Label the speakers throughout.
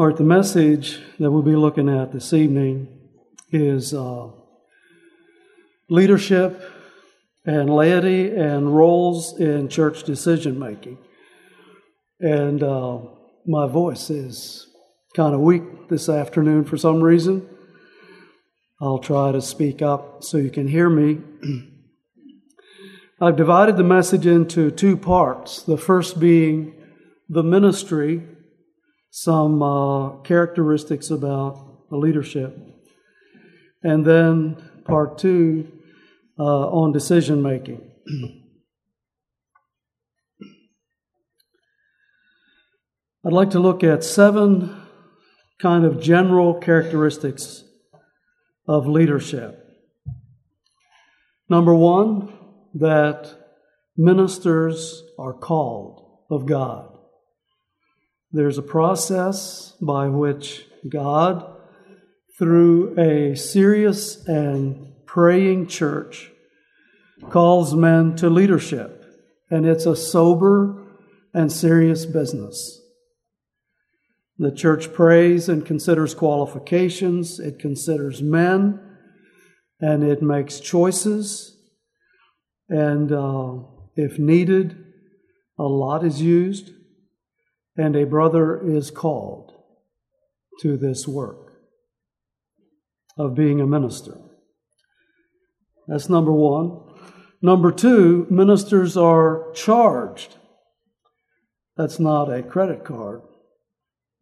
Speaker 1: Right, the message that we'll be looking at this evening is uh, leadership and laity and roles in church decision making. And uh, my voice is kind of weak this afternoon for some reason. I'll try to speak up so you can hear me. I've divided the message into two parts. The first being the ministry, some uh, characteristics about the leadership, and then part two uh, on decision making. I'd like to look at seven kind of general characteristics of leadership. Number one, that ministers are called of God. There's a process by which God, through a serious and praying church, calls men to leadership. And it's a sober and serious business. The church prays and considers qualifications, it considers men, and it makes choices. And uh, if needed, a lot is used, and a brother is called to this work of being a minister. That's number one. Number two, ministers are charged. That's not a credit card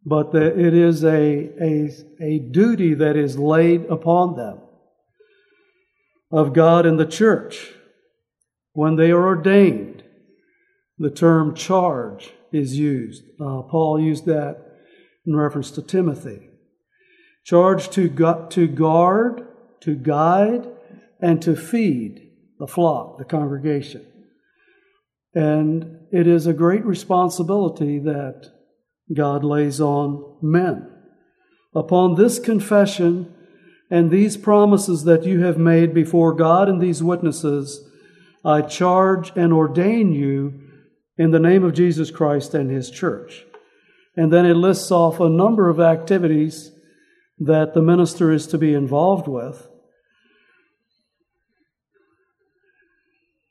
Speaker 1: but it is a, a, a duty that is laid upon them of God and the church. When they are ordained, the term charge is used. Uh, Paul used that in reference to Timothy. Charge to, gu- to guard, to guide, and to feed the flock, the congregation. And it is a great responsibility that God lays on men. Upon this confession and these promises that you have made before God and these witnesses, I charge and ordain you in the name of Jesus Christ and His church. And then it lists off a number of activities that the minister is to be involved with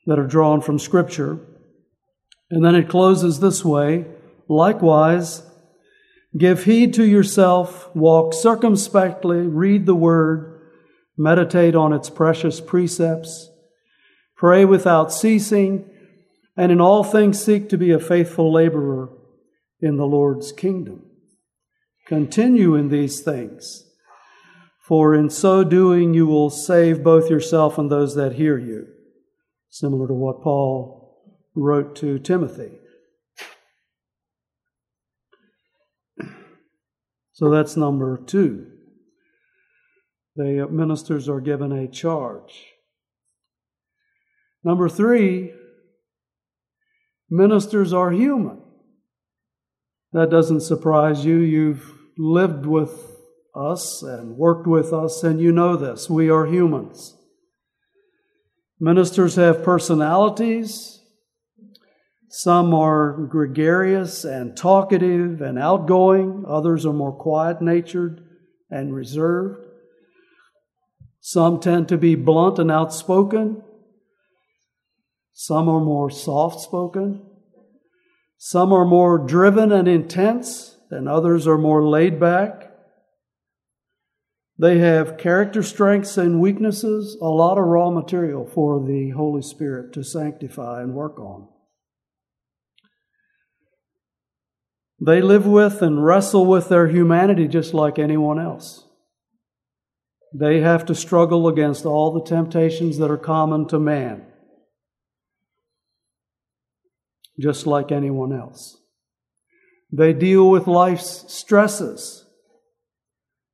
Speaker 1: that are drawn from Scripture. And then it closes this way Likewise, give heed to yourself, walk circumspectly, read the word, meditate on its precious precepts, pray without ceasing, and in all things seek to be a faithful laborer in the Lord's kingdom. Continue in these things, for in so doing you will save both yourself and those that hear you. Similar to what Paul wrote to Timothy. So that's number two. The ministers are given a charge. Number three, ministers are human. That doesn't surprise you. You've lived with us and worked with us, and you know this. We are humans. Ministers have personalities, some are gregarious and talkative and outgoing, others are more quiet natured and reserved. Some tend to be blunt and outspoken. Some are more soft spoken. Some are more driven and intense, and others are more laid back. They have character strengths and weaknesses, a lot of raw material for the Holy Spirit to sanctify and work on. They live with and wrestle with their humanity just like anyone else. They have to struggle against all the temptations that are common to man, just like anyone else. They deal with life's stresses.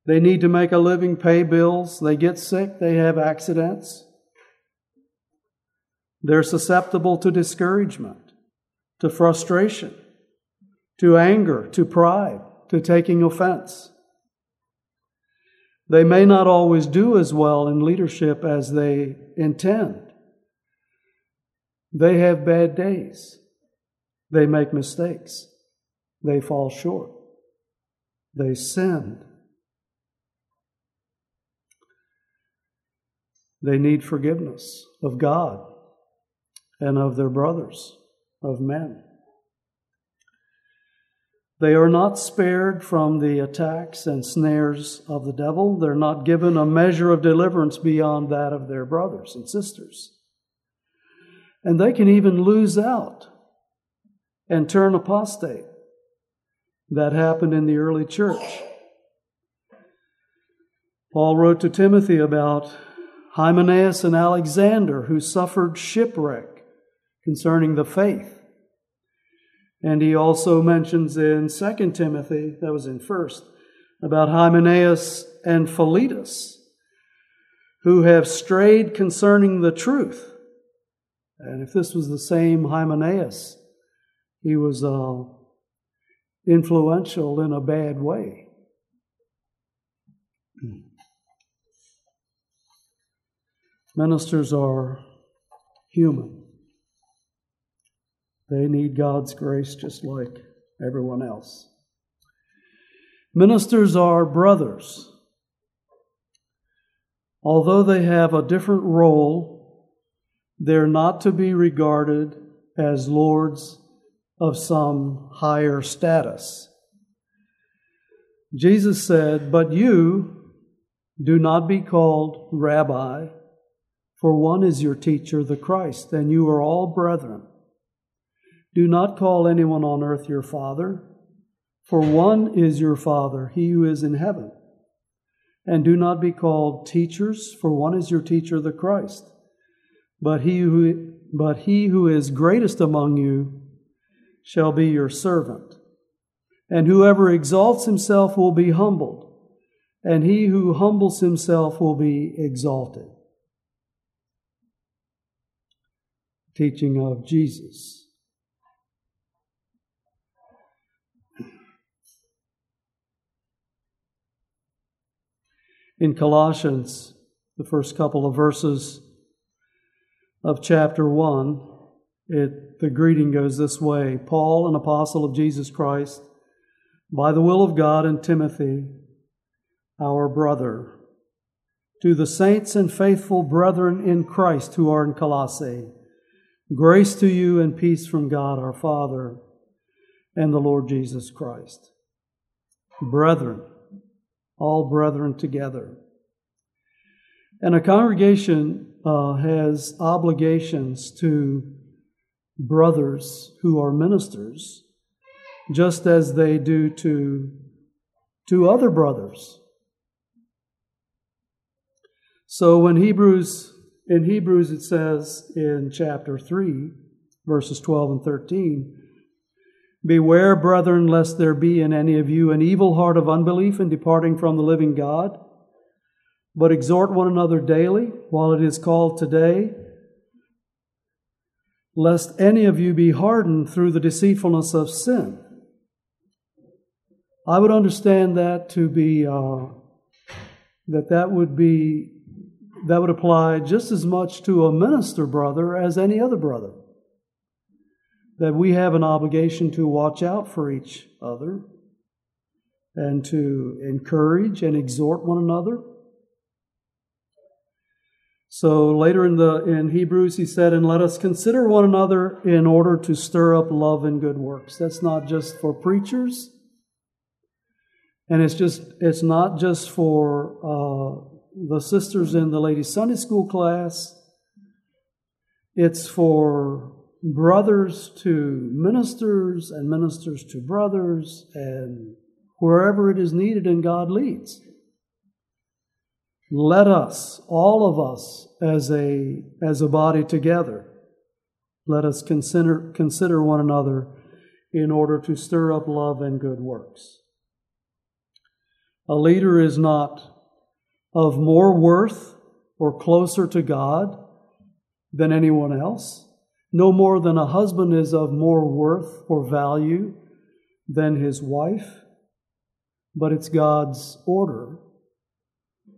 Speaker 1: They need to make a living, pay bills. They get sick, they have accidents. They're susceptible to discouragement, to frustration to anger, to pride, to taking offense. They may not always do as well in leadership as they intend. They have bad days. They make mistakes. They fall short. they sin. They need forgiveness of God and of their brothers, of men. They are not spared from the attacks and snares of the devil. They're not given a measure of deliverance beyond that of their brothers and sisters. And they can even lose out and turn apostate. That happened in the early church. Paul wrote to Timothy about Hymenaeus and Alexander, who suffered shipwreck concerning the faith. And he also mentions in 2 Timothy, that was in 1st, about Hymenaeus and Philetus, who have strayed concerning the truth. And if this was the same Hymenaeus, he was uh, influential in a bad way. Ministers are human. They need God's grace just like everyone else. Ministers are brothers. Although they have a different role, they're not to be regarded as lords of some higher status. Jesus said, But you do not be called rabbi for one is your teacher, the Christ, and you are all brethren. Do not call anyone on earth your father, for one is your Father, he who is in heaven. And do not be called teachers, for one is your teacher, the Christ. But he who, but he who is greatest among you shall be your servant. And whoever exalts himself will be humbled, and he who humbles himself will be exalted. teaching of Jesus. In Colossians, the first couple of verses of chapter 1, it, the greeting goes this way Paul, an apostle of Jesus Christ, by the will of God, and Timothy, our brother, to the saints and faithful brethren in Christ who are in Colossae Grace to you and peace from God our Father and the Lord Jesus Christ. Brethren, all brethren together. And a congregation uh, has obligations to brothers who are ministers, just as they do to, to other brothers. So when Hebrews in Hebrews, it says in chapter 3, verses 12 and 13 Beware, brethren, lest there be in any of you an evil heart of unbelief in departing from the living God. But exhort one another daily while it is called today, lest any of you be hardened through the deceitfulness of sin. I would understand that to be uh, that that would be that would apply just as much to a minister brother as any other brother. That we have an obligation to watch out for each other and to encourage and exhort one another. So later in the in Hebrews he said, "And let us consider one another in order to stir up love and good works." That's not just for preachers, and it's just it's not just for uh, the sisters in the ladies' Sunday school class. It's for brothers to ministers and ministers to brothers and wherever it is needed and God leads. Let us, all of us, as a, as a body together, let us consider, consider one another in order to stir up love and good works. A leader is not of more worth or closer to God than anyone else. No more than a husband is of more worth or value than his wife, but it's God's order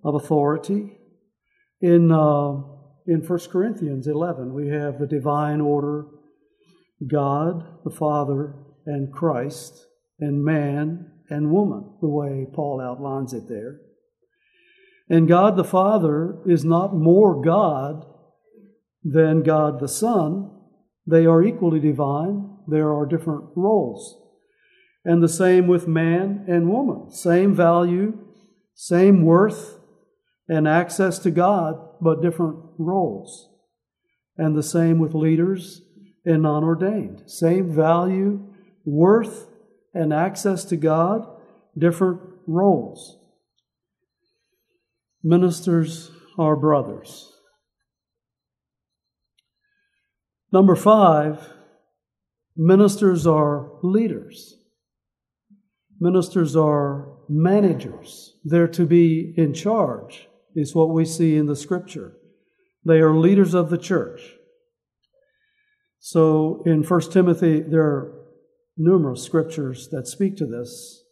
Speaker 1: of authority. In, uh, in 1 Corinthians 11, we have the divine order God, the Father, and Christ, and man and woman, the way Paul outlines it there. And God the Father is not more God than God the Son. They are equally divine. There are different roles. And the same with man and woman. Same value, same worth, and access to God, but different roles. And the same with leaders and non ordained. Same value, worth, and access to God, different roles. Ministers are brothers. Number five, ministers are leaders. Ministers are managers. They're to be in charge, is what we see in the scripture. They are leaders of the church. So in 1 Timothy, there are numerous scriptures that speak to this.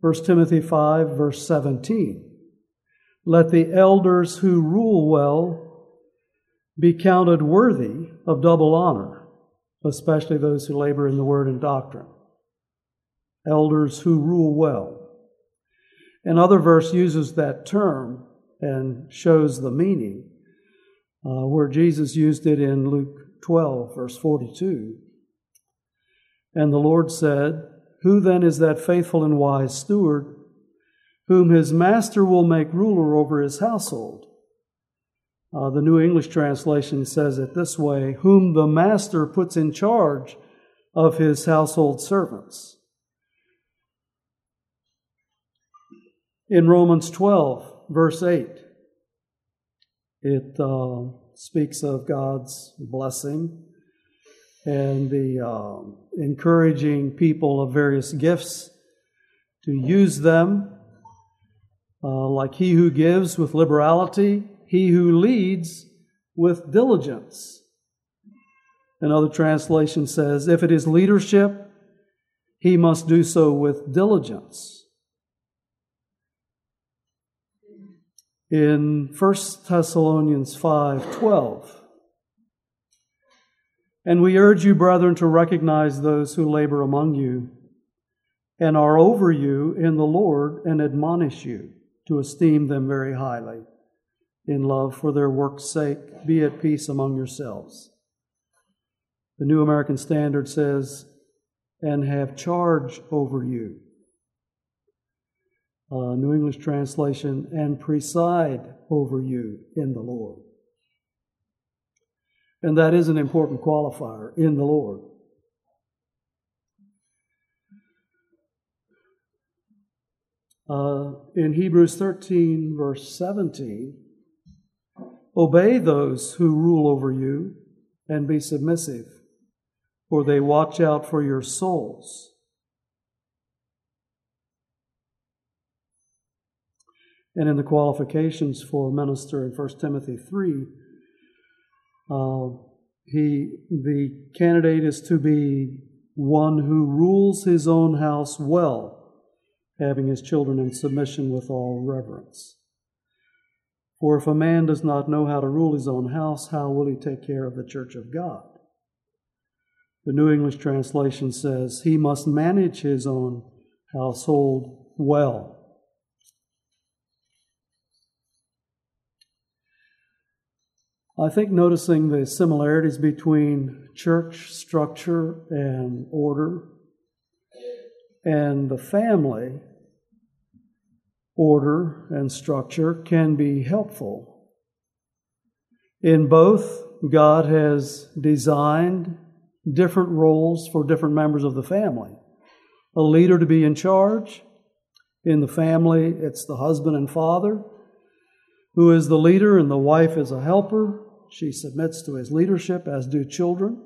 Speaker 1: 1 Timothy 5, verse 17. Let the elders who rule well be counted worthy of double honor, especially those who labor in the word and doctrine. Elders who rule well. Another verse uses that term and shows the meaning, uh, where Jesus used it in Luke 12, verse 42. And the Lord said, Who then is that faithful and wise steward, whom his master will make ruler over his household? Uh, the New English translation says it this way Whom the master puts in charge of his household servants. In Romans 12, verse 8, it uh, speaks of God's blessing and the um, encouraging people of various gifts to use them, uh, like he who gives with liberality, he who leads with diligence. Another translation says, if it is leadership, he must do so with diligence. In 1 Thessalonians 5:12. And we urge you, brethren, to recognize those who labor among you and are over you in the Lord and admonish you to esteem them very highly. In love for their work's sake, be at peace among yourselves. The New American Standard says, and have charge over you uh, New English translation, and preside over you in the Lord. And that is an important qualifier in the Lord. Uh, in Hebrews 13, verse 17, obey those who rule over you and be submissive, for they watch out for your souls And in the qualifications for minister in 1 Timothy 3, uh, he, the candidate is to be one who rules his own house well, having his children in submission with all reverence. For if a man does not know how to rule his own house, how will he take care of the church of God? The New English translation says, He must manage his own household well. I think noticing the similarities between church structure and order and the family order and structure can be helpful. In both, God has designed different roles for different members of the family. A leader to be in charge. In the family, it's the husband and father who is the leader, and the wife is a helper. She submits to his leadership, as do children.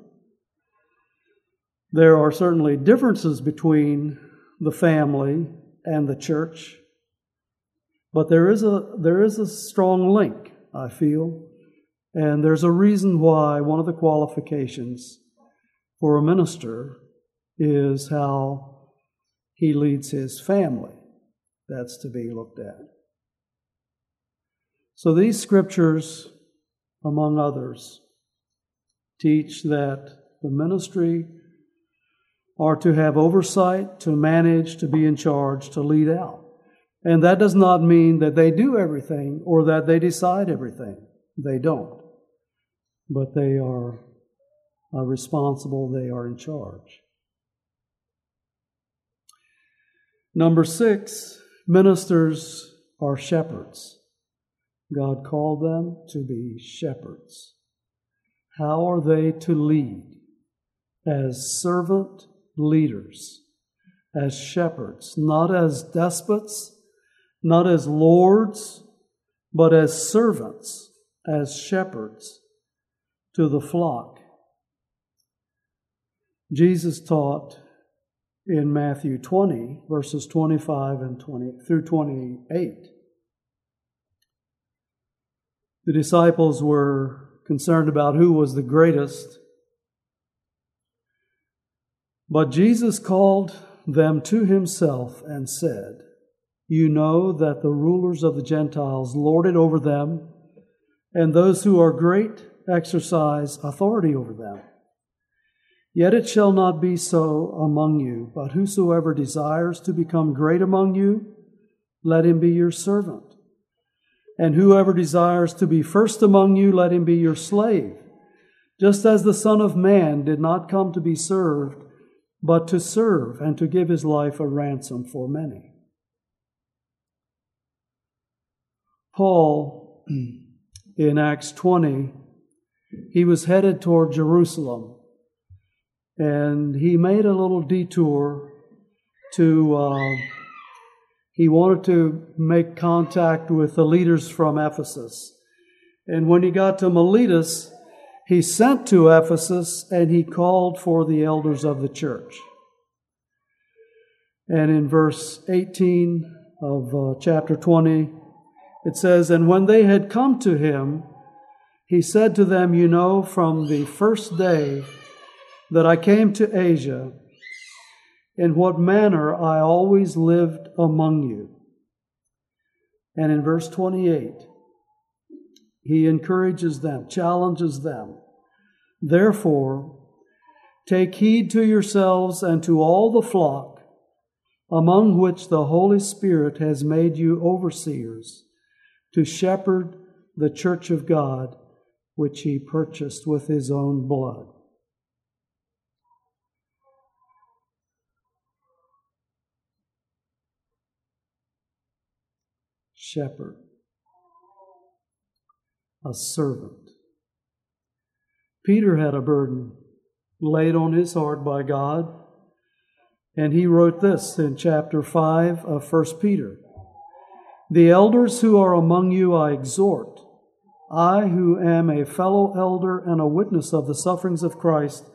Speaker 1: There are certainly differences between the family and the church, but there is a, there is a strong link, I feel, and there's a reason why one of the qualifications for a minister is how he leads his family. That's to be looked at. So these scriptures among others, teach that the ministry are to have oversight, to manage, to be in charge, to lead out. And that does not mean that they do everything or that they decide everything. They don't. But they are uh, responsible, they are in charge. Number six, ministers are shepherds. God called them to be shepherds. How are they to lead? As servant leaders, as shepherds, not as despots, not as lords, but as servants, as shepherds to the flock. Jesus taught in Matthew 20, verses 25 and 20 through 28. The disciples were concerned about who was the greatest. But Jesus called them to himself and said, You know that the rulers of the Gentiles lord it over them, and those who are great exercise authority over them. Yet it shall not be so among you, but whosoever desires to become great among you, let him be your servant. And whoever desires to be first among you, let him be your slave. Just as the Son of Man did not come to be served, but to serve and to give his life a ransom for many. Paul, in Acts 20, he was headed toward Jerusalem and he made a little detour to uh, he wanted to make contact with the leaders from ephesus. And when he got to miletus he sent to ephesus and he called for the elders of the church. And in verse 18 of uh, chapter 20 it says and when they had come to him he said to them you know from the first day that I came to Asia, in what manner I always lived among you. And in verse 28, he encourages them, challenges them. Therefore, take heed to yourselves and to all the flock among which the Holy Spirit has made you overseers to shepherd the church of God, which he purchased with his own blood. Shepherd, a servant. Peter had a burden laid on his heart by God, and he wrote this in chapter 5 of 1 Peter The elders who are among you I exhort, I who am a fellow elder and a witness of the sufferings of Christ,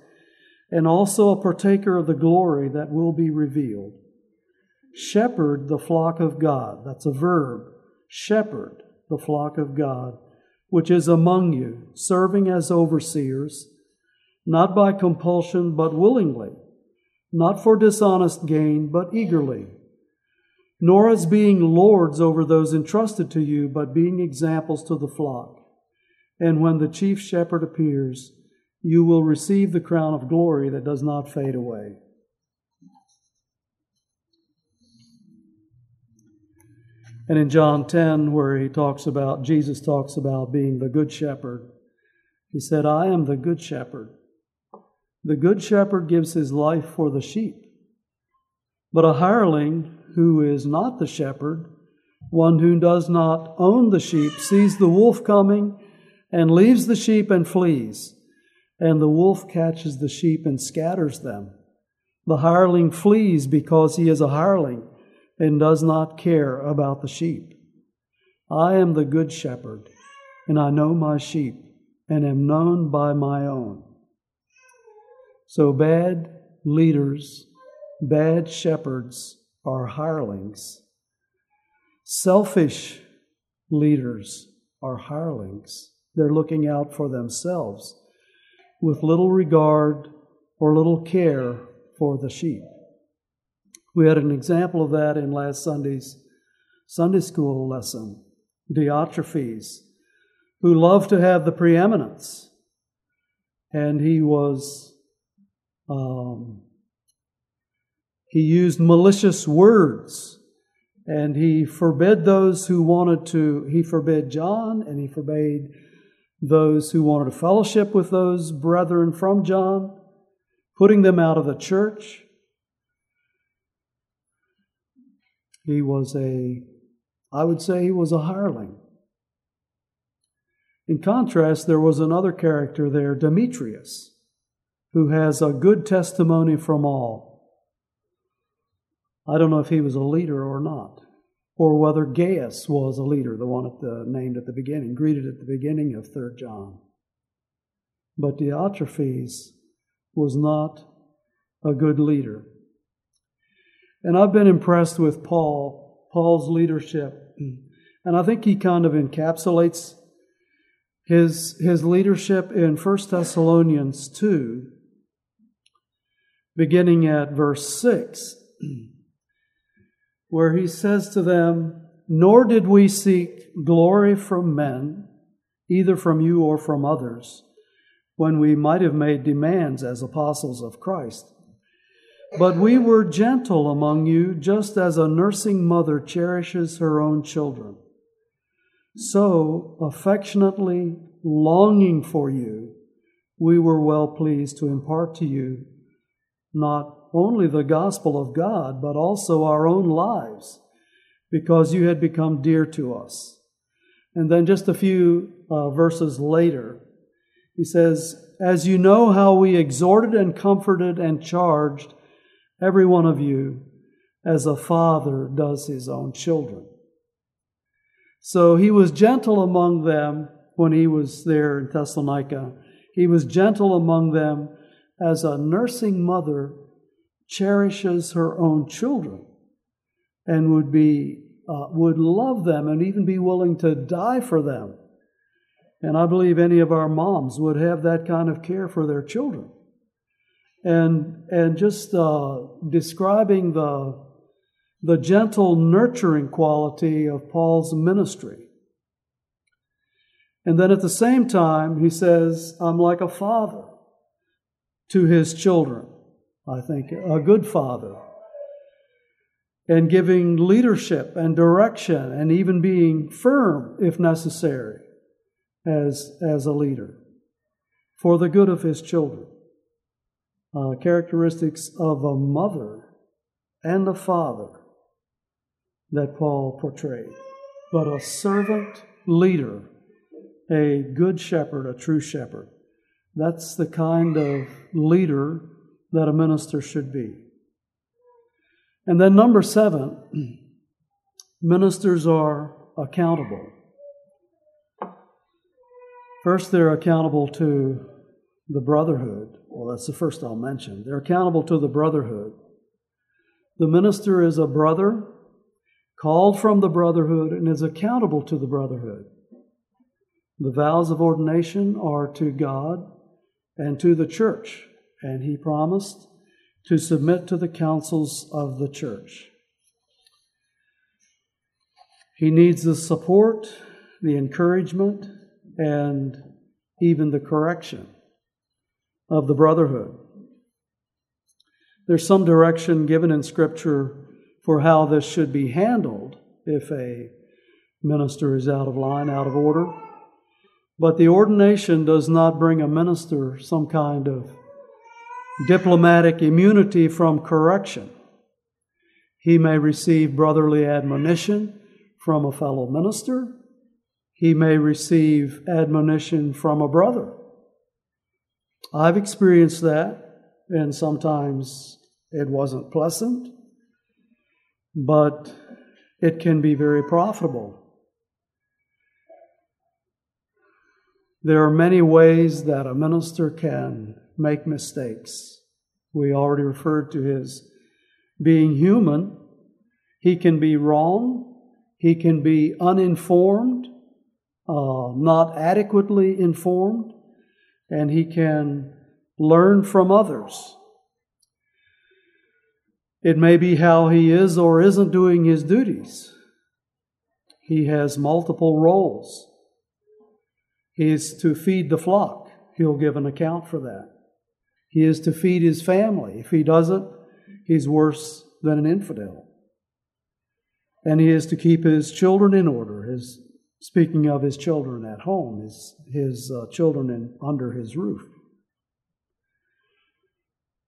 Speaker 1: and also a partaker of the glory that will be revealed. Shepherd the flock of God. That's a verb shepherd the flock of God, which is among you, serving as overseers, not by compulsion, but willingly, not for dishonest gain, but eagerly, nor as being lords over those entrusted to you, but being examples to the flock. And when the chief shepherd appears, you will receive the crown of glory that does not fade away. And in John 10, where he talks about, Jesus talks about being the good shepherd, he said, I am the good shepherd. The good shepherd gives his life for the sheep. But a hireling who is not the shepherd, one who does not own the sheep, sees the wolf coming and leaves the sheep and flees. And the wolf catches the sheep and scatters them. The hireling flees because he is a hireling and does not care about the sheep. I am the good shepherd, and I know my sheep, and am known by my own. So bad leaders, bad shepherds are hirelings. Selfish leaders are hirelings. They're looking out for themselves with little regard or little care for the sheep. We had an example of that in last Sunday's Sunday school lesson. Diotrephes, who loved to have the preeminence. And he was um, He used malicious words and he forbid those who wanted to, he forbid John and he forbade those who wanted to fellowship with those brethren from John, putting them out of the church. He was a, I would say he was a hireling. In contrast, there was another character there, Demetrius, who has a good testimony from all. I don't know if he was a leader or not, or whether Gaius was a leader, the one at the, named at the beginning, greeted at the beginning of 3 John. But Diotrephes was not a good leader. And I've been impressed with Paul, Paul's leadership. And I think he kind of encapsulates his, his leadership in 1 Thessalonians 2, beginning at verse 6, where he says to them, Nor did we seek glory from men, either from you or from others, when we might have made demands as apostles of Christ. But we were gentle among you, just as a nursing mother cherishes her own children. So, affectionately longing for you, we were well pleased to impart to you not only the gospel of God, but also our own lives, because you had become dear to us. And then just a few uh, verses later, he says, As you know how we exhorted and comforted and charged every one of you as a father does his own children. So he was gentle among them when he was there in Thessalonica. He was gentle among them as a nursing mother cherishes her own children and would be uh, would love them and even be willing to die for them. And I believe any of our moms would have that kind of care for their children. And and just uh, describing the the gentle, nurturing quality of Paul's ministry. And then at the same time, he says, I'm like a father to his children. I think a good father. And giving leadership and direction and even being firm if necessary as, as a leader for the good of his children. Uh, characteristics of a mother and a father that Paul portrayed, but a servant leader, a good shepherd, a true shepherd. That's the kind of leader that a minister should be. And then, number seven, ministers are accountable. First, they're accountable to the brotherhood. Well, that's the first I'll mention. They're accountable to the brotherhood. The minister is a brother called from the brotherhood and is accountable to the brotherhood. The vows of ordination are to God and to the church, and he promised to submit to the councils of the church. He needs the support, the encouragement, and even the correction of the brotherhood. There's some direction given in Scripture for how this should be handled if a minister is out of line, out of order. But the ordination does not bring a minister some kind of diplomatic immunity from correction. He may receive brotherly admonition from a fellow minister. He may receive admonition from a brother. I've experienced that, and sometimes it wasn't pleasant but it can be very profitable. There are many ways that a minister can make mistakes. We already referred to his being human. He can be wrong. He can be uninformed, uh, not adequately informed, and he can learn from others. It may be how he is or isn't doing his duties. He has multiple roles. He is to feed the flock. He'll give an account for that. He is to feed his family. If he doesn't, he's worse than an infidel. And he is to keep his children in order. His speaking of his children at home, his his uh, children in, under his roof.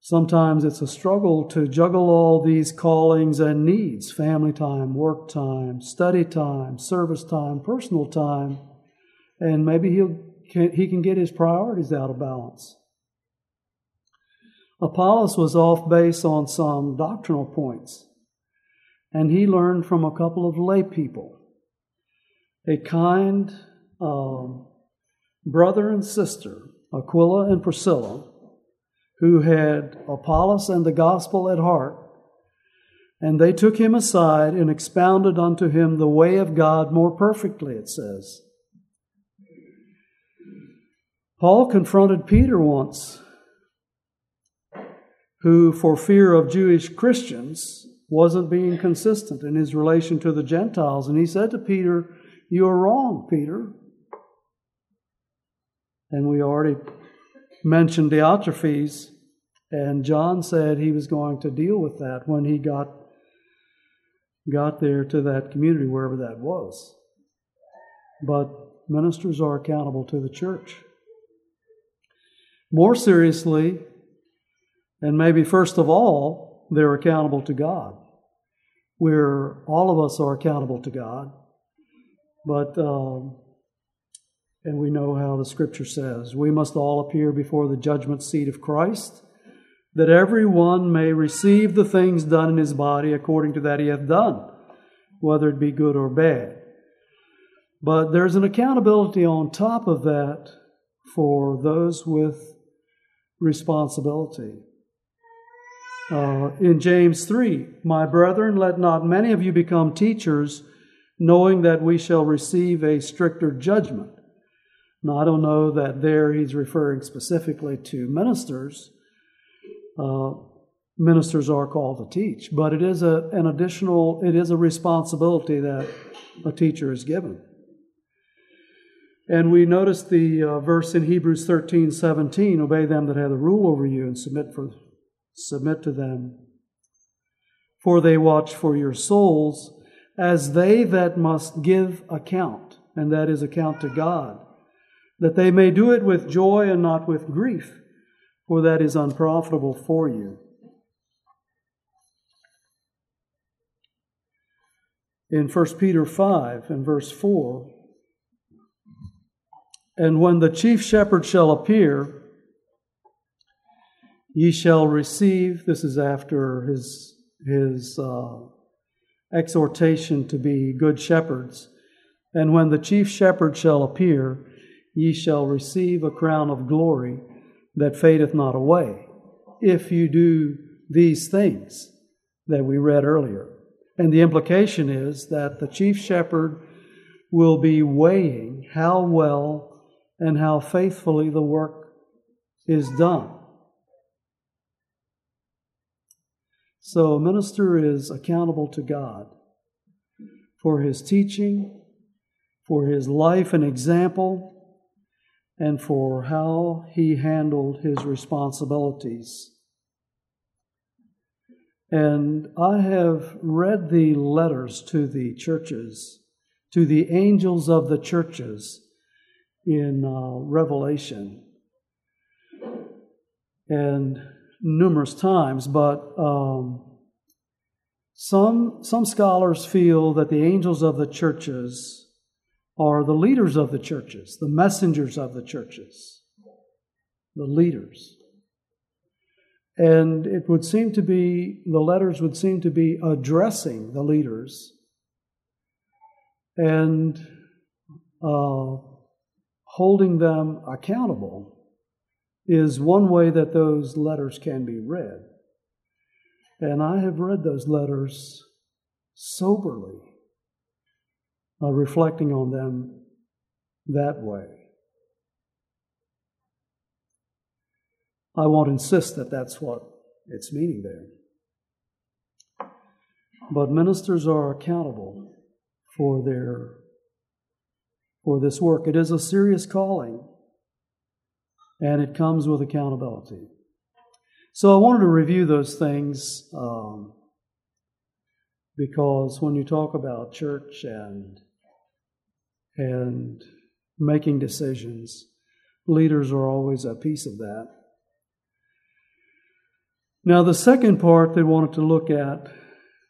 Speaker 1: Sometimes it's a struggle to juggle all these callings and needs family time, work time, study time, service time, personal time, and maybe he'll, can, he can get his priorities out of balance. Apollos was off base on some doctrinal points, and he learned from a couple of lay people. A kind um, brother and sister, Aquila and Priscilla, who had Apollos and the gospel at heart, and they took him aside and expounded unto him the way of God more perfectly, it says. Paul confronted Peter once, who, for fear of Jewish Christians, wasn't being consistent in his relation to the Gentiles. And he said to Peter, You are wrong, Peter. And we already mentioned Diotrephes, and John said he was going to deal with that when he got got there to that community, wherever that was. But ministers are accountable to the church. More seriously, and maybe first of all, they're accountable to God. We're all of us are accountable to God, but um, and we know how the scripture says we must all appear before the judgment seat of Christ, that every one may receive the things done in his body according to that he hath done, whether it be good or bad. But there's an accountability on top of that for those with responsibility. Uh, in James 3, My brethren, let not many of you become teachers, knowing that we shall receive a stricter judgment. Now, I don't know that there he's referring specifically to ministers. Uh, ministers are called to teach, but it is a, an additional, it is a responsibility that a teacher is given. And we notice the uh, verse in Hebrews 13, 17, obey them that have the rule over you and submit, for, submit to them. For they watch for your souls as they that must give account, and that is account to God that they may do it with joy and not with grief, for that is unprofitable for you. In 1 Peter 5 and verse 4, and when the chief shepherd shall appear, ye shall receive, this is after his, his uh, exhortation to be good shepherds, and when the chief shepherd shall appear, ye shall receive a crown of glory that fadeth not away, if you do these things that we read earlier. And the implication is that the chief shepherd will be weighing how well and how faithfully the work is done. So, a minister is accountable to God for his teaching, for his life and example, and for how he handled his responsibilities. And I have read the letters to the churches, to the angels of the churches in uh, Revelation, and numerous times, but um, some, some scholars feel that the angels of the churches are the leaders of the churches, the messengers of the churches, the leaders. And it would seem to be, the letters would seem to be addressing the leaders and uh, holding them accountable is one way that those letters can be read. And I have read those letters soberly uh, reflecting on them that way. I won't insist that that's what it's meaning there. But ministers are accountable for their for this work. It is a serious calling, and it comes with accountability. So I wanted to review those things um, because when you talk about church and and making decisions, leaders are always a piece of that. Now, the second part they wanted to look at,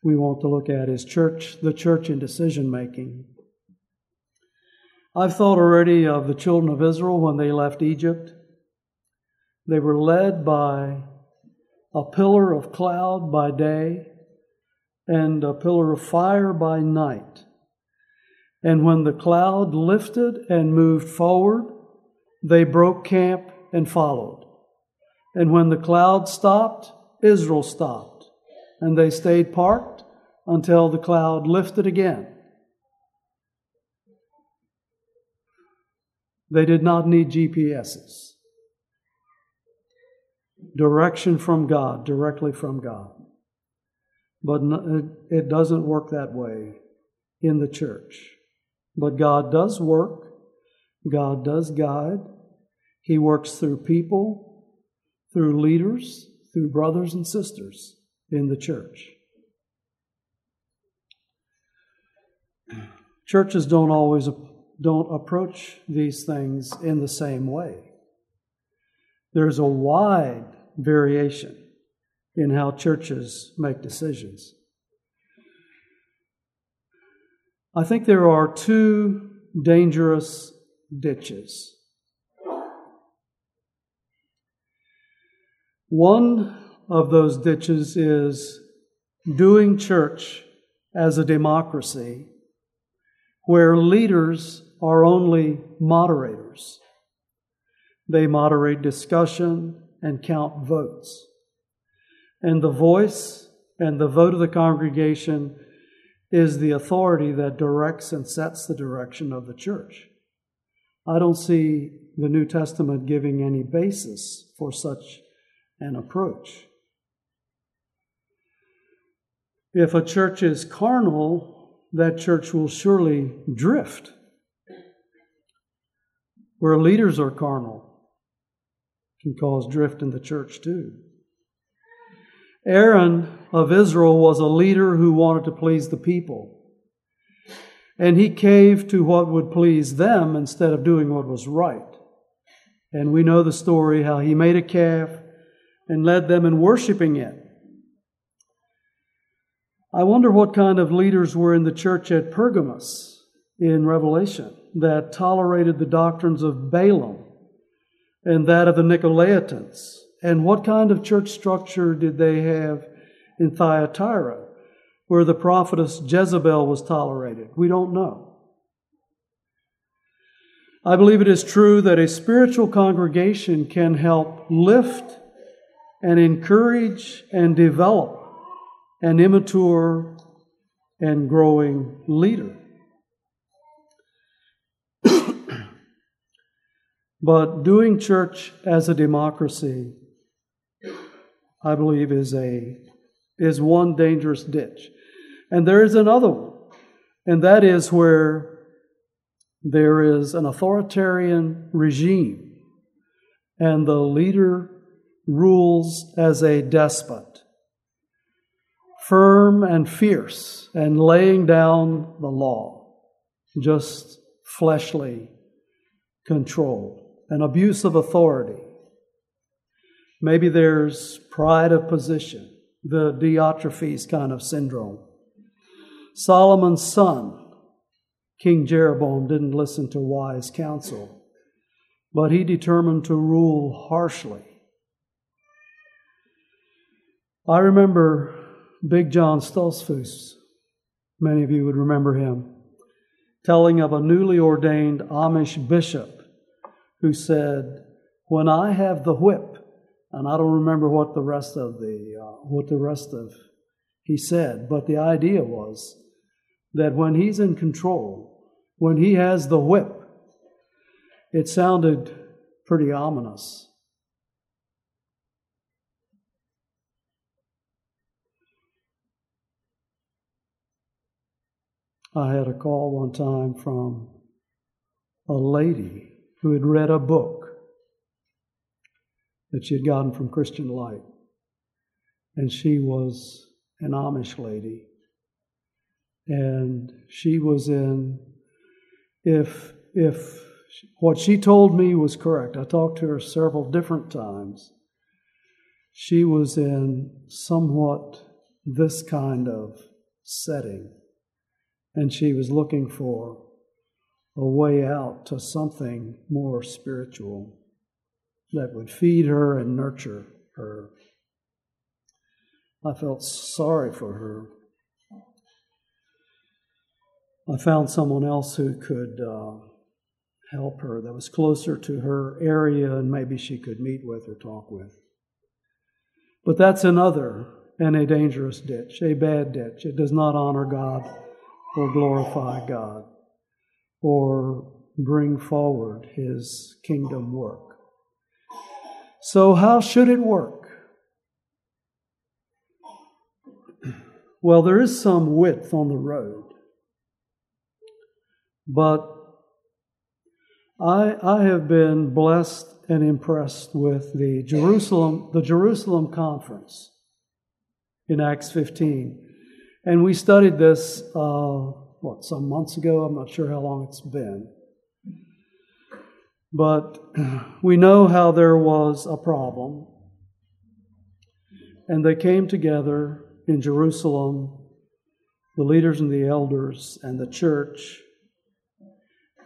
Speaker 1: we want to look at, is church, the church in decision making. I've thought already of the children of Israel when they left Egypt. They were led by a pillar of cloud by day and a pillar of fire by night. And when the cloud lifted and moved forward, they broke camp and followed. And when the cloud stopped, Israel stopped. And they stayed parked until the cloud lifted again. They did not need GPSs. Direction from God, directly from God. But it doesn't work that way in the church. But God does work, God does guide. He works through people, through leaders, through brothers and sisters in the church. Churches don't always don't approach these things in the same way. There's a wide variation in how churches make decisions. I think there are two dangerous ditches. One of those ditches is doing church as a democracy where leaders are only moderators. They moderate discussion and count votes. And the voice and the vote of the congregation is the authority that directs and sets the direction of the church. I don't see the New Testament giving any basis for such an approach. If a church is carnal, that church will surely drift. Where leaders are carnal can cause drift in the church too. Aaron of Israel was a leader who wanted to please the people. And he caved to what would please them instead of doing what was right. And we know the story how he made a calf and led them in worshiping it. I wonder what kind of leaders were in the church at Pergamos in Revelation that tolerated the doctrines of Balaam and that of the Nicolaitans and what kind of church structure did they have in Thyatira, where the prophetess Jezebel was tolerated? We don't know. I believe it is true that a spiritual congregation can help lift and encourage and develop an immature and growing leader. But doing church as a democracy I believe, is a is one dangerous ditch. And there is another one, and that is where there is an authoritarian regime, and the leader rules as a despot, firm and fierce, and laying down the law, just fleshly control, an abuse of authority. Maybe there's pride of position, the Diotrephes kind of syndrome. Solomon's son, King Jeroboam, didn't listen to wise counsel, but he determined to rule harshly. I remember Big John Stoltzfus, many of you would remember him, telling of a newly ordained Amish bishop who said, When I have the whip, and I don't remember what the rest of the uh, what the rest of he said, but the idea was that when he's in control, when he has the whip, it sounded pretty ominous. I had a call one time from a lady who had read a book that she had gotten from Christian Light. and she was an Amish lady. And she was in, if, if what she told me was correct, I talked to her several different times. She was in somewhat this kind of setting, and she was looking for a way out to something more spiritual that would feed her and nurture her. I felt sorry for her. I found someone else who could uh, help her that was closer to her area and maybe she could meet with or talk with. But that's another and a dangerous ditch, a bad ditch. It does not honor God or glorify God or bring forward His kingdom work. So, how should it work? Well, there is some width on the road, but I, I have been blessed and impressed with the Jerusalem, the Jerusalem conference in Acts 15. And we studied this, uh, what, some months ago? I'm not sure how long it's been. But we know how there was a problem. And they came together in Jerusalem, the leaders and the elders and the church,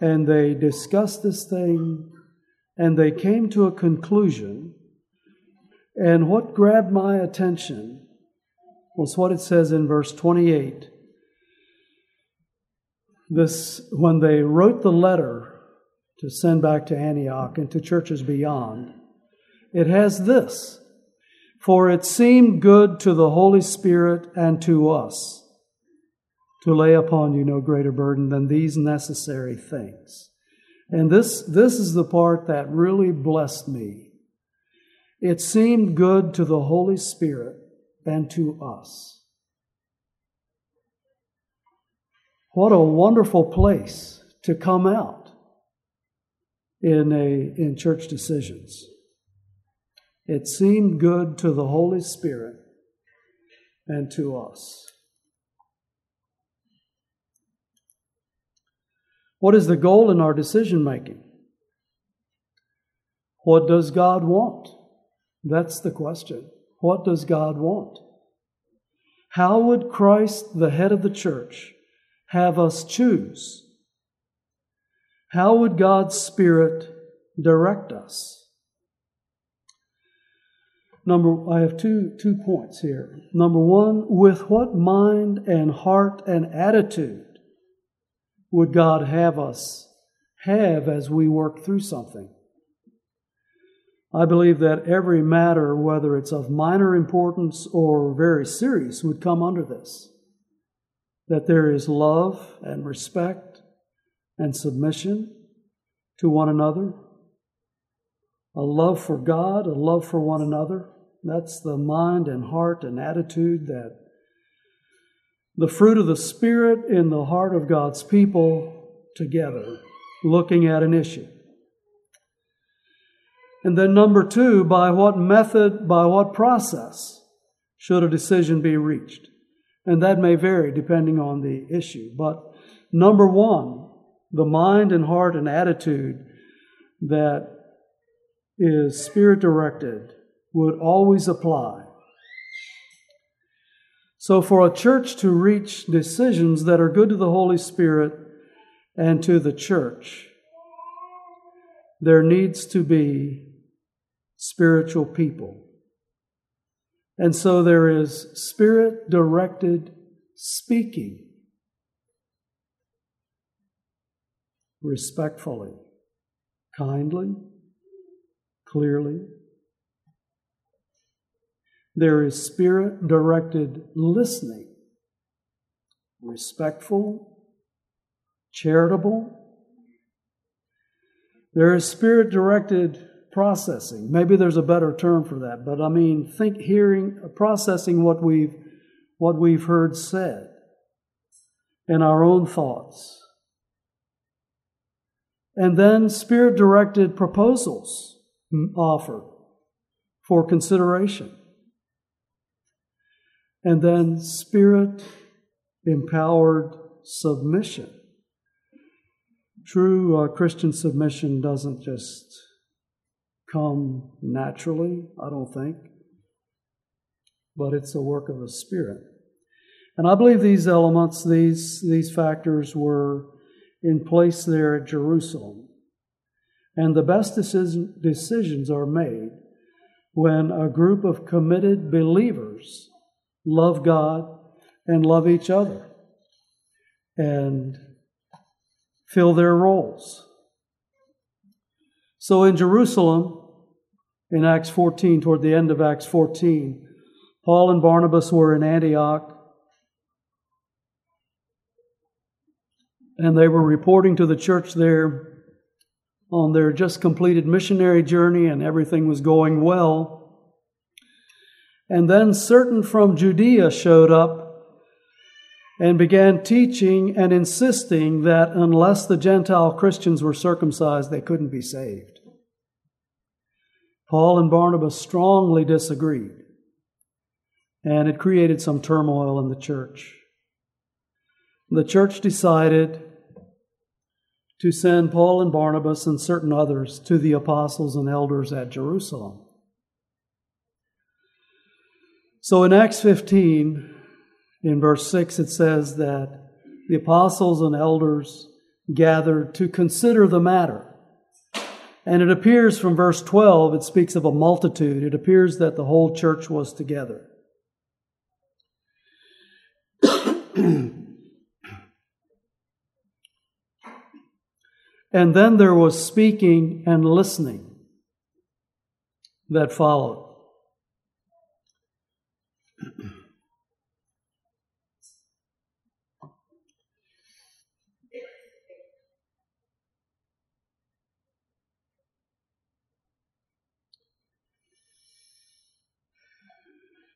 Speaker 1: and they discussed this thing and they came to a conclusion. And what grabbed my attention was what it says in verse 28. This, when they wrote the letter to send back to Antioch and to churches beyond, it has this For it seemed good to the Holy Spirit and to us to lay upon you no greater burden than these necessary things. And this, this is the part that really blessed me. It seemed good to the Holy Spirit and to us. What a wonderful place to come out in, a, in church decisions. It seemed good to the Holy Spirit and to us. What is the goal in our decision making? What does God want? That's the question. What does God want? How would Christ, the head of the church, have us choose? How would God's Spirit direct us? Number, I have two, two points here. Number one, with what mind and heart and attitude would God have us have as we work through something? I believe that every matter, whether it's of minor importance or very serious, would come under this. That there is love and respect and submission to one another, a love for God, a love for one another. That's the mind and heart and attitude that the fruit of the Spirit in the heart of God's people together, looking at an issue. And then, number two, by what method, by what process should a decision be reached? And that may vary depending on the issue. But number one, the mind and heart and attitude that is spirit directed would always apply so, for a church to reach decisions that are good to the Holy Spirit and to the church, there needs to be spiritual people. And so there is spirit directed speaking respectfully, kindly, clearly, there is spirit directed listening, respectful, charitable. There is spirit directed processing. Maybe there's a better term for that, but I mean, think hearing, processing what we've, what we've heard said in our own thoughts. And then spirit directed proposals offered for consideration. and then spirit empowered submission. True uh, Christian submission doesn't just come naturally, I don't think, but it's a work of the Spirit. And I believe these elements, these, these factors were in place there at Jerusalem. And the best decision, decisions are made when a group of committed believers love God and love each other and fill their roles. So in Jerusalem, in Acts 14, toward the end of Acts 14, Paul and Barnabas were in Antioch, and they were reporting to the church there on their just completed missionary journey, and everything was going well. And then certain from Judea showed up and began teaching and insisting that unless the Gentile Christians were circumcised, they couldn't be saved. Paul and Barnabas strongly disagreed, and it created some turmoil in the church. The church decided to send Paul and Barnabas and certain others to the apostles and elders at Jerusalem. So in Acts 15, in verse 6, it says that the apostles and elders gathered to consider the matter. And it appears from verse 12, it speaks of a multitude. It appears that the whole church was together. And then there was speaking and listening that followed.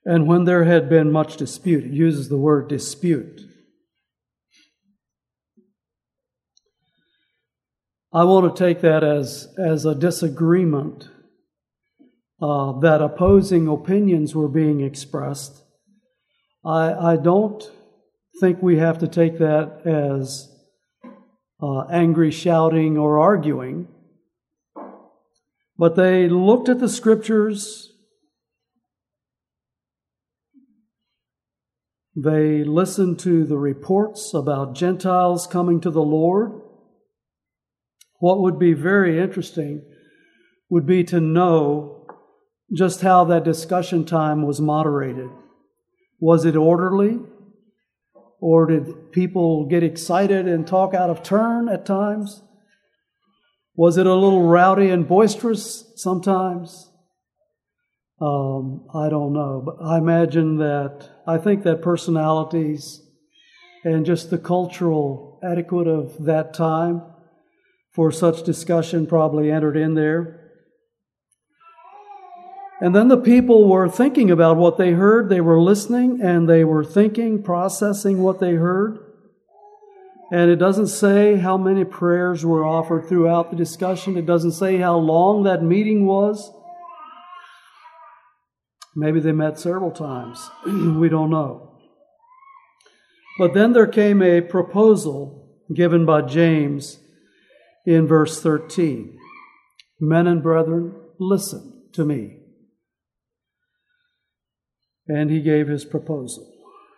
Speaker 1: And when there had been much dispute, it uses the word dispute. I want to take that as, as a disagreement uh, that opposing opinions were being expressed. I, I don't think we have to take that as uh, angry shouting or arguing. But they looked at the scriptures, they listened to the reports about Gentiles coming to the Lord. What would be very interesting would be to know just how that discussion time was moderated. Was it orderly? Or did people get excited and talk out of turn at times? Was it a little rowdy and boisterous sometimes? Um, I don't know, but I imagine that I think that personalities and just the cultural etiquette of that time for such discussion probably entered in there. And then the people were thinking about what they heard. They were listening and they were thinking, processing what they heard. And it doesn't say how many prayers were offered throughout the discussion. It doesn't say how long that meeting was. Maybe they met several times. we don't know. But then there came a proposal given by James in verse 13 Men and brethren, listen to me. And he gave his proposal.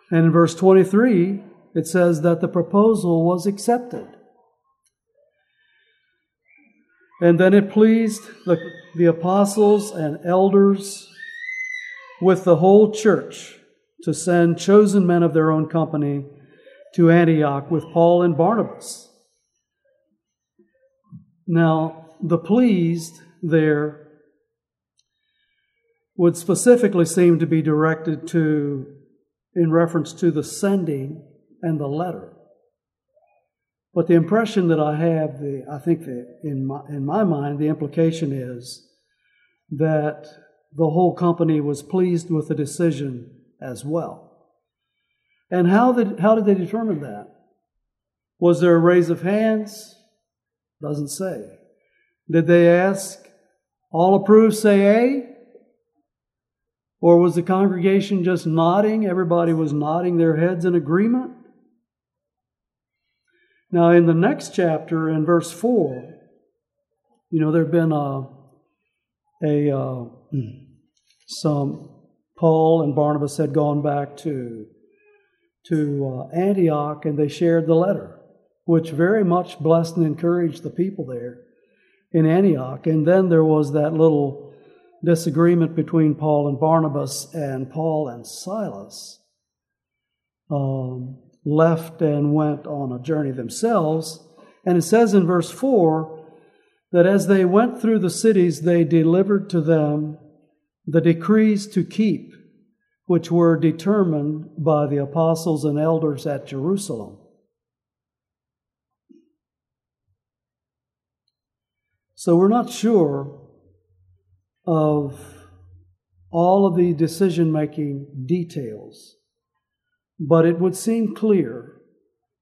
Speaker 1: And in verse 23, it says that the proposal was accepted. And then it pleased the, the apostles and elders with the whole church to send chosen men of their own company to Antioch with Paul and Barnabas now, the pleased there would specifically seem to be directed to, in reference to the sending and the letter. But the impression that I have, the, I think that in my, in my mind, the implication is that the whole company was pleased with the decision as well. And how did, how did they determine that? Was there a raise of hands? Doesn't say. Did they ask? All approve, say A? Or was the congregation just nodding? Everybody was nodding their heads in agreement? Now, in the next chapter, in verse 4, you know, there had been a, a uh, some, Paul and Barnabas had gone back to, to uh, Antioch and they shared the letter, which very much blessed and encouraged the people there in Antioch. And then there was that little disagreement between Paul and Barnabas, and Paul and Silas um, left and went on a journey themselves. And it says in verse 4 that as they went through the cities, they delivered to them the decrees to keep, which were determined by the apostles and elders at Jerusalem. So we're not sure of all of the decision making details, but it would seem clear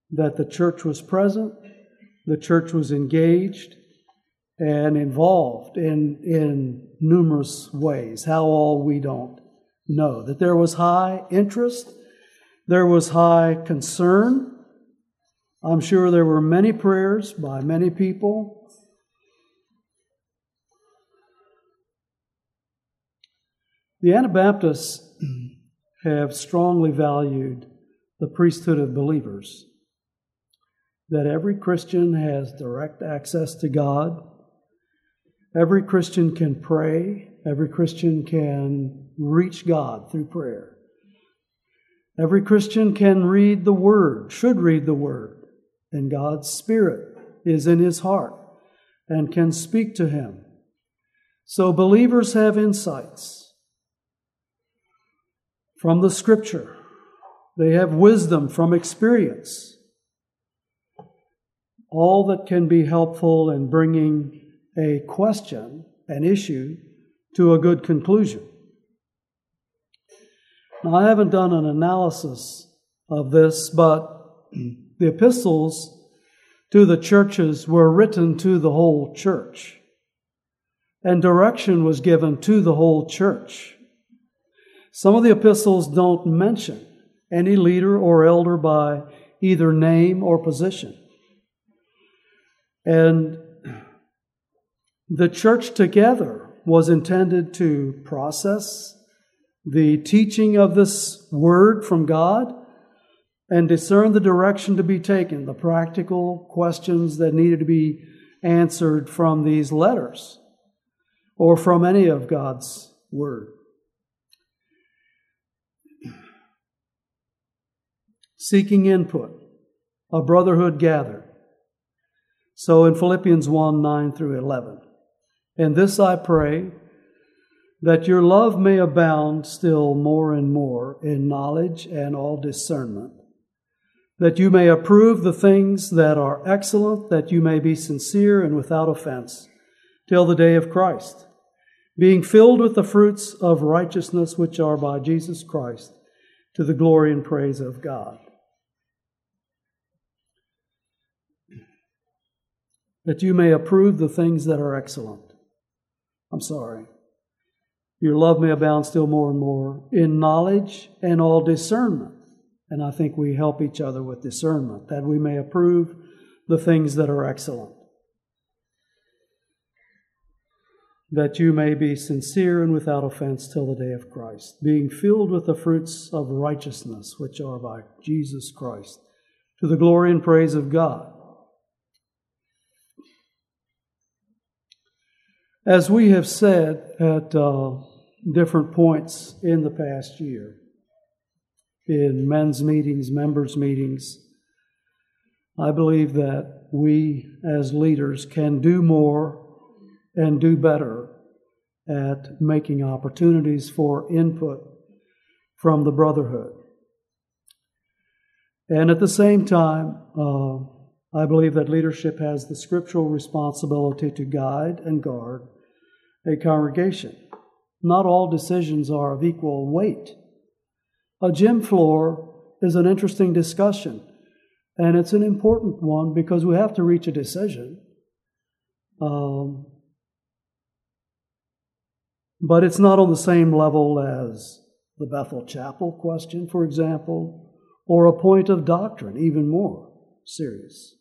Speaker 1: that the church was present, the church was engaged, and involved in, in numerous ways. How all we don't know. That there was high interest, there was high concern. I'm sure there were many prayers by many people. The Anabaptists have strongly valued the priesthood of believers, that every Christian has direct access to God Every Christian can pray, every Christian can reach God through prayer. Every Christian can read the Word, should read the Word, and God's Spirit is in his heart and can speak to him. So believers have insights from the Scripture, they have wisdom from experience. All that can be helpful in bringing a question, an issue, to a good conclusion. Now, I haven't done an analysis of this, but the epistles to the churches were written to the whole church, and direction was given to the whole church. Some of the epistles don't mention any leader or elder by either name or position. And the church together was intended to process the teaching of this word from God and discern the direction to be taken, the practical questions that needed to be answered from these letters or from any of God's word. Seeking input, a brotherhood gathered. So in Philippians 1 9 through 11. And this I pray, that your love may abound still more and more in knowledge and all discernment, that you may approve the things that are excellent, that you may be sincere and without offense, till the day of Christ, being filled with the fruits of righteousness which are by Jesus Christ, to the glory and praise of God. That you may approve the things that are excellent I'm sorry. Your love may abound still more and more in knowledge and all discernment. And I think we help each other with discernment, that we may approve the things that are excellent. That you may be sincere and without offense till the day of Christ, being filled with the fruits of righteousness, which are by Jesus Christ, to the glory and praise of God. As we have said at uh, different points in the past year, in men's meetings, members' meetings, I believe that we as leaders can do more and do better at making opportunities for input from the brotherhood. And at the same time, uh, I believe that leadership has the scriptural responsibility to guide and guard a congregation. Not all decisions are of equal weight. A gym floor is an interesting discussion, and it's an important one because we have to reach a decision. Um, But it's not on the same level as the Bethel Chapel question, for example, or a point of doctrine, even more serious.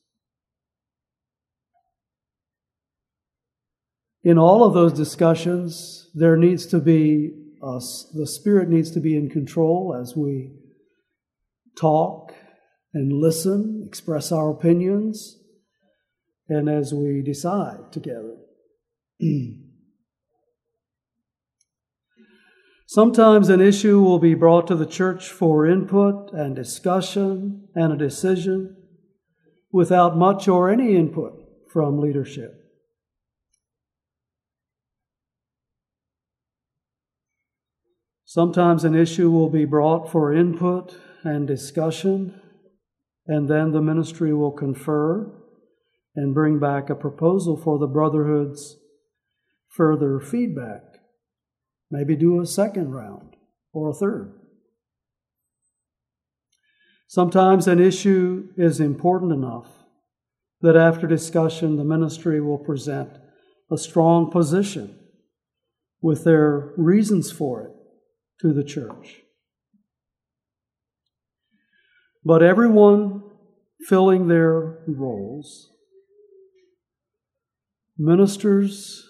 Speaker 1: In all of those discussions, there needs to be, uh, a, the Spirit needs to be in control as we talk and listen, express our opinions, and as we decide together. Sometimes an issue will be brought to the church for input and discussion and a decision without much or any input from leadership. Sometimes an issue will be brought for input and discussion, and then the ministry will confer and bring back a proposal for the Brotherhood's further feedback. Maybe do a second round or a third. Sometimes an issue is important enough that after discussion, the ministry will present a strong position with their reasons for it to the church. But everyone filling their roles, ministers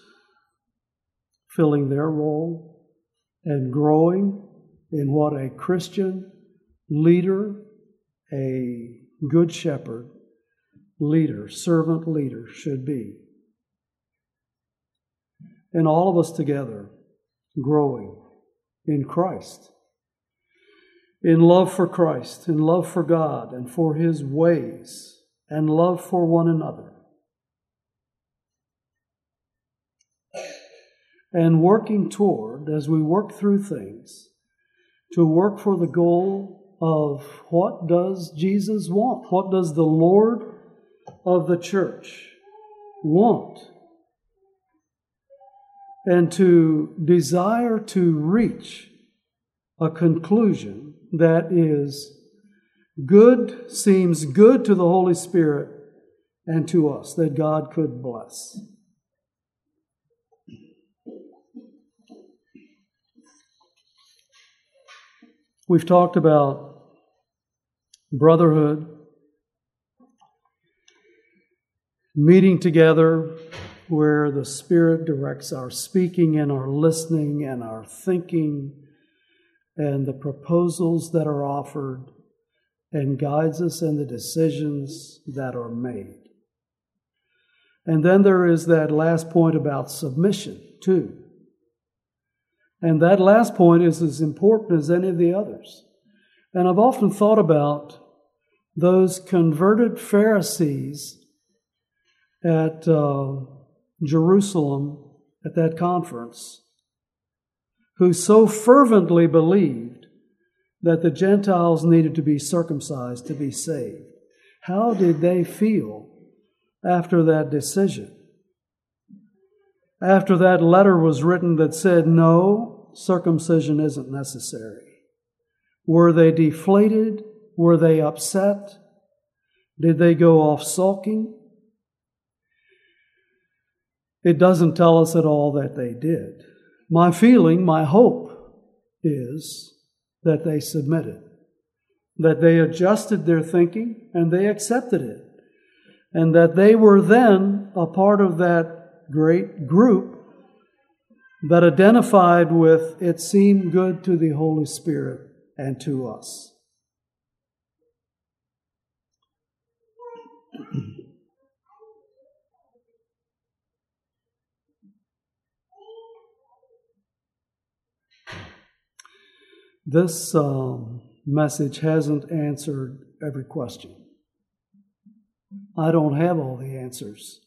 Speaker 1: filling their role and growing in what a Christian leader, a good shepherd, leader, servant leader should be. And all of us together growing in Christ, in love for Christ, in love for God and for His ways, and love for one another. And working toward, as we work through things, to work for the goal of what does Jesus want? What does the Lord of the church want? And to desire to reach a conclusion that is good, seems good to the Holy Spirit and to us, that God could bless. We've talked about brotherhood, meeting together where the Spirit directs our speaking and our listening and our thinking and the proposals that are offered and guides us in the decisions that are made. And then there is that last point about submission, too. And that last point is as important as any of the others. And I've often thought about those converted Pharisees at. Uh, Jerusalem at that conference who so fervently believed that the Gentiles needed to be circumcised to be saved. How did they feel after that decision? After that letter was written that said, no, circumcision isn't necessary. Were they deflated? Were they upset? Did they go off sulking? It doesn't tell us at all that they did. My feeling, my hope is that they submitted, that they adjusted their thinking and they accepted it, and that they were then a part of that great group that identified with it seemed good to the Holy Spirit and to us. This um, message hasn't answered every question. I don't have all the answers.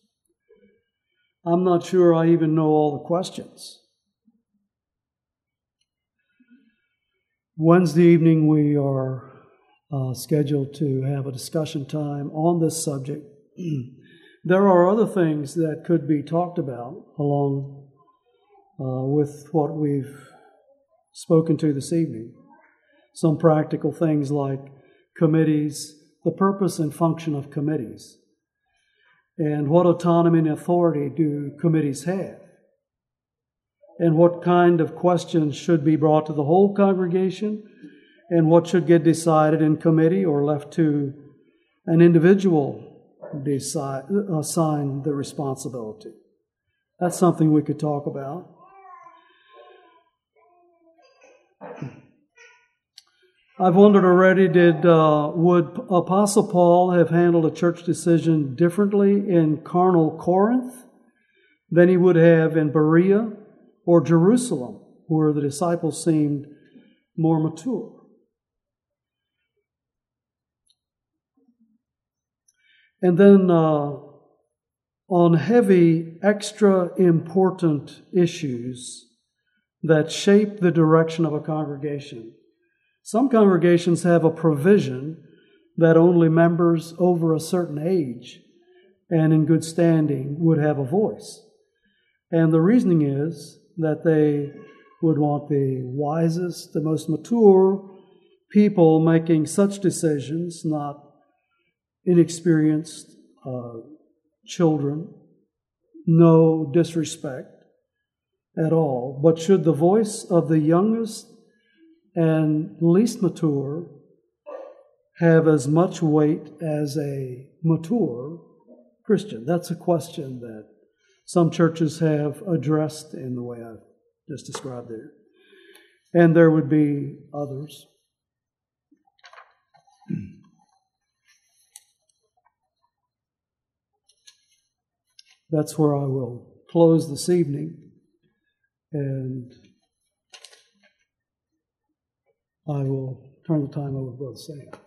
Speaker 1: I'm not sure I even know all the questions. Wednesday evening, we are uh, scheduled to have a discussion time on this subject. there are other things that could be talked about along uh, with what we've spoken to this evening. Some practical things like committees, the purpose and function of committees, and what autonomy and authority do committees have, and what kind of questions should be brought to the whole congregation, and what should get decided in committee or left to an individual decide, assign the responsibility. That's something we could talk about. I've wondered already did uh, would Apostle Paul have handled a church decision differently in carnal Corinth than he would have in Berea or Jerusalem, where the disciples seemed more mature? And then uh, on heavy, extra important issues that shape the direction of a congregation. Some congregations have a provision that only members over a certain age and in good standing would have a voice. And the reasoning is that they would want the wisest, the most mature people making such decisions, not inexperienced uh, children, no disrespect at all. But should the voice of the youngest and least mature have as much weight as a mature Christian? That's a question that some churches have addressed in the way I've just described there. And there would be others. That's where I will close this evening. And I will turn the time over to Brother Sam.